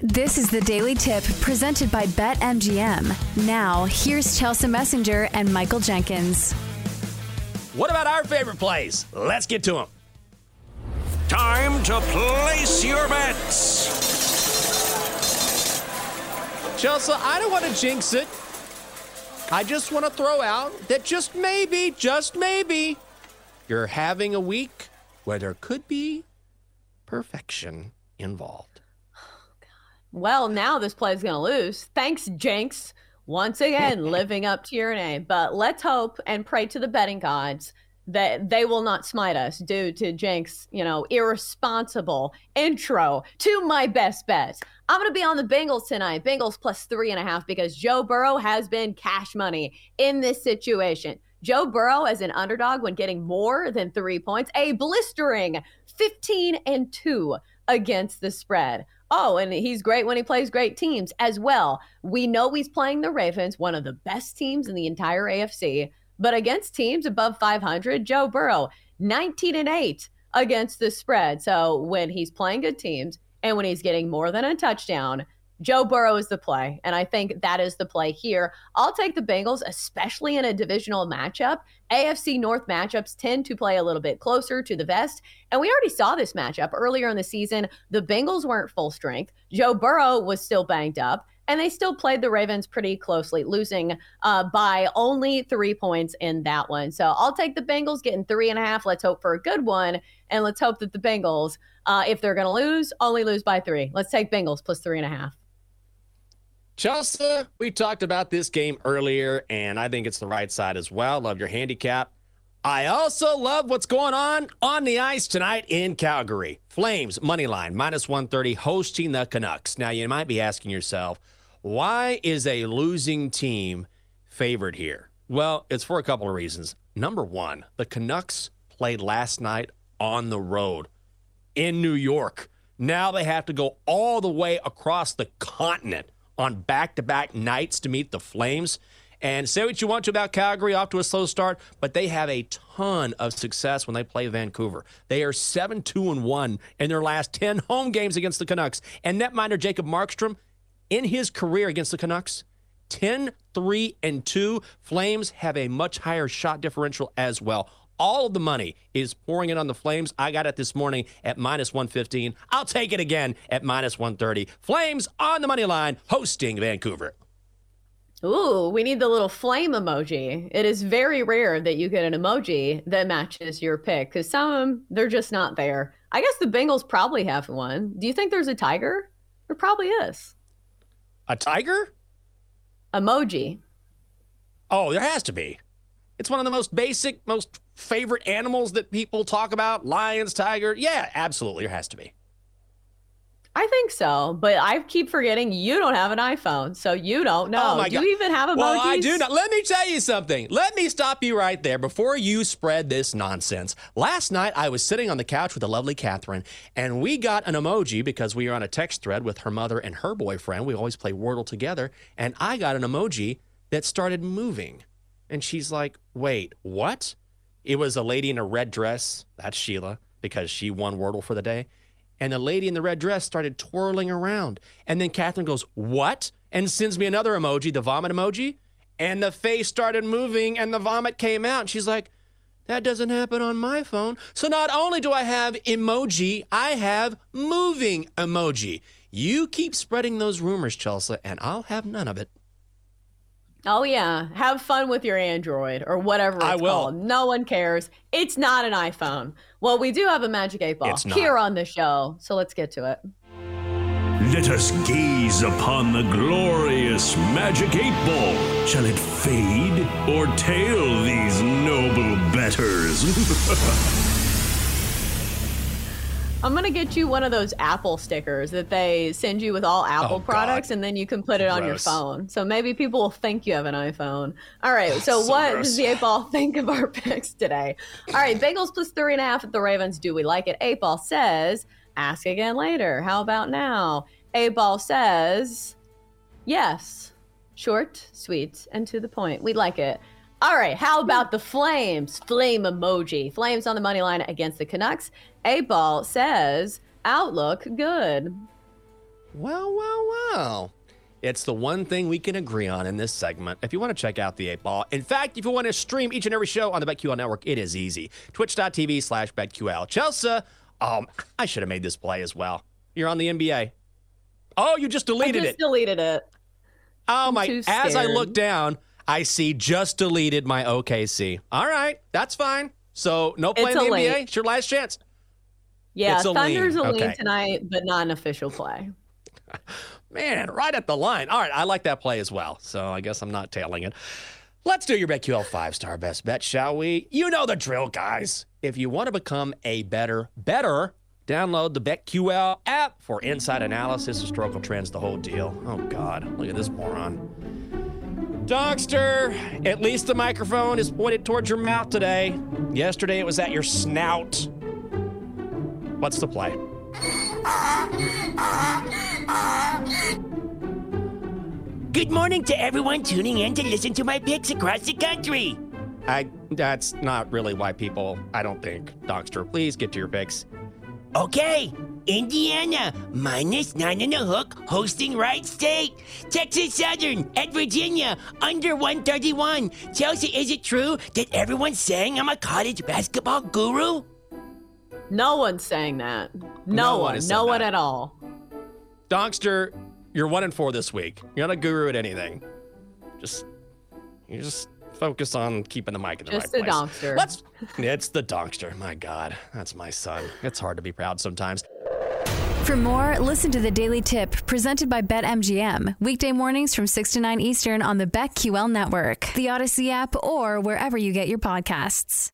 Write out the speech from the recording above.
This is the Daily Tip presented by BetMGM. Now, here's Chelsa Messinger and Michael Jenkins. What about our favorite plays? Let's get to them. Time to place your bets. Chelsa, I don't want to jinx it. I just want to throw out that just maybe, just maybe, you're having a week where there could be perfection involved. Well, now this play's going to lose. Thanks, Jenks. Once again, living up to your name. But let's hope and pray to the betting gods that they will not smite us due to Jenks, you know, irresponsible intro to my best bets. I'm going to be on the Bengals tonight. Bengals plus three and a half because Joe Burrow has been cash money in this situation. Joe Burrow as an underdog when getting more than three points, a blistering 15 and two against the spread. Oh, and he's great when he plays great teams as well. We know he's playing the Ravens, one of the best teams in the entire AFC, but against teams above 500, Joe Burrow 19 and 8 against the spread. So when he's playing good teams and when he's getting more than a touchdown, Joe Burrow is the play. And I think that is the play here. I'll take the Bengals, especially in a divisional matchup. AFC North matchups tend to play a little bit closer to the vest. And we already saw this matchup earlier in the season. The Bengals weren't full strength, Joe Burrow was still banged up. And they still played the Ravens pretty closely, losing uh, by only three points in that one. So I'll take the Bengals getting three and a half. Let's hope for a good one. And let's hope that the Bengals, uh, if they're going to lose, only lose by three. Let's take Bengals plus three and a half. Chelsa, we talked about this game earlier, and I think it's the right side as well. Love your handicap. I also love what's going on on the ice tonight in Calgary. Flames, money line, minus 130, hosting the Canucks. Now, you might be asking yourself, why is a losing team favored here? Well, it's for a couple of reasons. Number one, the Canucks played last night on the road in New York. Now they have to go all the way across the continent on back to back nights to meet the Flames. And say what you want to about Calgary, off to a slow start, but they have a ton of success when they play Vancouver. They are 7 2 and 1 in their last 10 home games against the Canucks. And netminder Jacob Markstrom, in his career against the Canucks, 10 3 and 2. Flames have a much higher shot differential as well. All of the money is pouring in on the Flames. I got it this morning at minus 115. I'll take it again at minus 130. Flames on the money line hosting Vancouver. Ooh, we need the little flame emoji. It is very rare that you get an emoji that matches your pick because some of them, they're just not there. I guess the Bengals probably have one. Do you think there's a tiger? There probably is. A tiger? Emoji. Oh, there has to be. It's one of the most basic, most favorite animals that people talk about lions, tiger. Yeah, absolutely. There has to be. I think so, but I keep forgetting you don't have an iPhone, so you don't oh know. Oh my do God. you even have emojis? Well, I do not. Let me tell you something. Let me stop you right there before you spread this nonsense. Last night, I was sitting on the couch with the lovely Catherine, and we got an emoji because we were on a text thread with her mother and her boyfriend. We always play Wordle together, and I got an emoji that started moving. And she's like, wait, what? It was a lady in a red dress. That's Sheila because she won Wordle for the day. And the lady in the red dress started twirling around. And then Catherine goes, What? And sends me another emoji, the vomit emoji. And the face started moving and the vomit came out. And she's like, That doesn't happen on my phone. So not only do I have emoji, I have moving emoji. You keep spreading those rumors, Chelsa, and I'll have none of it. Oh yeah, have fun with your Android or whatever it's I will. called. No one cares. It's not an iPhone. Well, we do have a Magic Eight Ball here on the show, so let's get to it. Let us gaze upon the glorious magic eight ball. Shall it fade or tail these noble betters? I'm gonna get you one of those Apple stickers that they send you with all oh, Apple Oh, God. products, and then you can put it on your phone. So maybe people will think you have an iPhone. All right. So, So what gross. does the eight ball think of our picks today? All right, Bengals plus three and a half at the Ravens. Do we like it? Eight ball says, ask again later. How about now? Eight ball says, yes. Short, sweet, and to the point. We like it. All right, how about the Flames? Flame emoji. Flames on the money line against the Canucks. A ball says, outlook good. Well, well, well. It's the one thing we can agree on in this segment. If you want to check out the 8 Ball, in fact, if you want to stream each and every show on the BetQL network, it is easy. Twitch.tv slash BetQL. Chelsa, um, I should have made this play as well. You're on the NBA. Oh, you just deleted I just it. deleted it. Oh, my. As I look down, I see just deleted my OKC. All right, that's fine. So no play It's in the a NBA. It's your last chance. Yeah, It's a Thunder's lean. a lean Okay. tonight, but not an official play. Man, right at the line. All right, I like that play as well. So I guess I'm not tailing it. Let's do your BetQL five star best bet, shall we? You know the drill, guys. If you want to become a better, better, download the BetQL app for inside analysis, historical trends, the whole deal. Oh, God. Look at this moron. Donkster, at least the microphone is pointed towards your mouth today. Yesterday it was at your snout. What's the play? Good morning to everyone tuning in to listen to my picks across the country. I that's not really why people I don't think. Donkster, please get to your picks. Okay, Indiana, minus nine and a hook, hosting Wright State. Texas Southern at Virginia, under 131. Chelsa, is it true that everyone's saying I'm a college basketball guru? No one's saying that. No, No one one. No one that. at all. Donkster, you're one and four this week. You're not a guru at anything. Just you just focus on keeping the mic in the Just right a place. donkster. Let's it's the donkster. My God. That's my son. It's hard to be proud sometimes. For more, listen to the Daily Tip presented by BetMGM. Weekday mornings from 6 to 9 Eastern on the BetQL network, the Audacy app, or wherever you get your podcasts.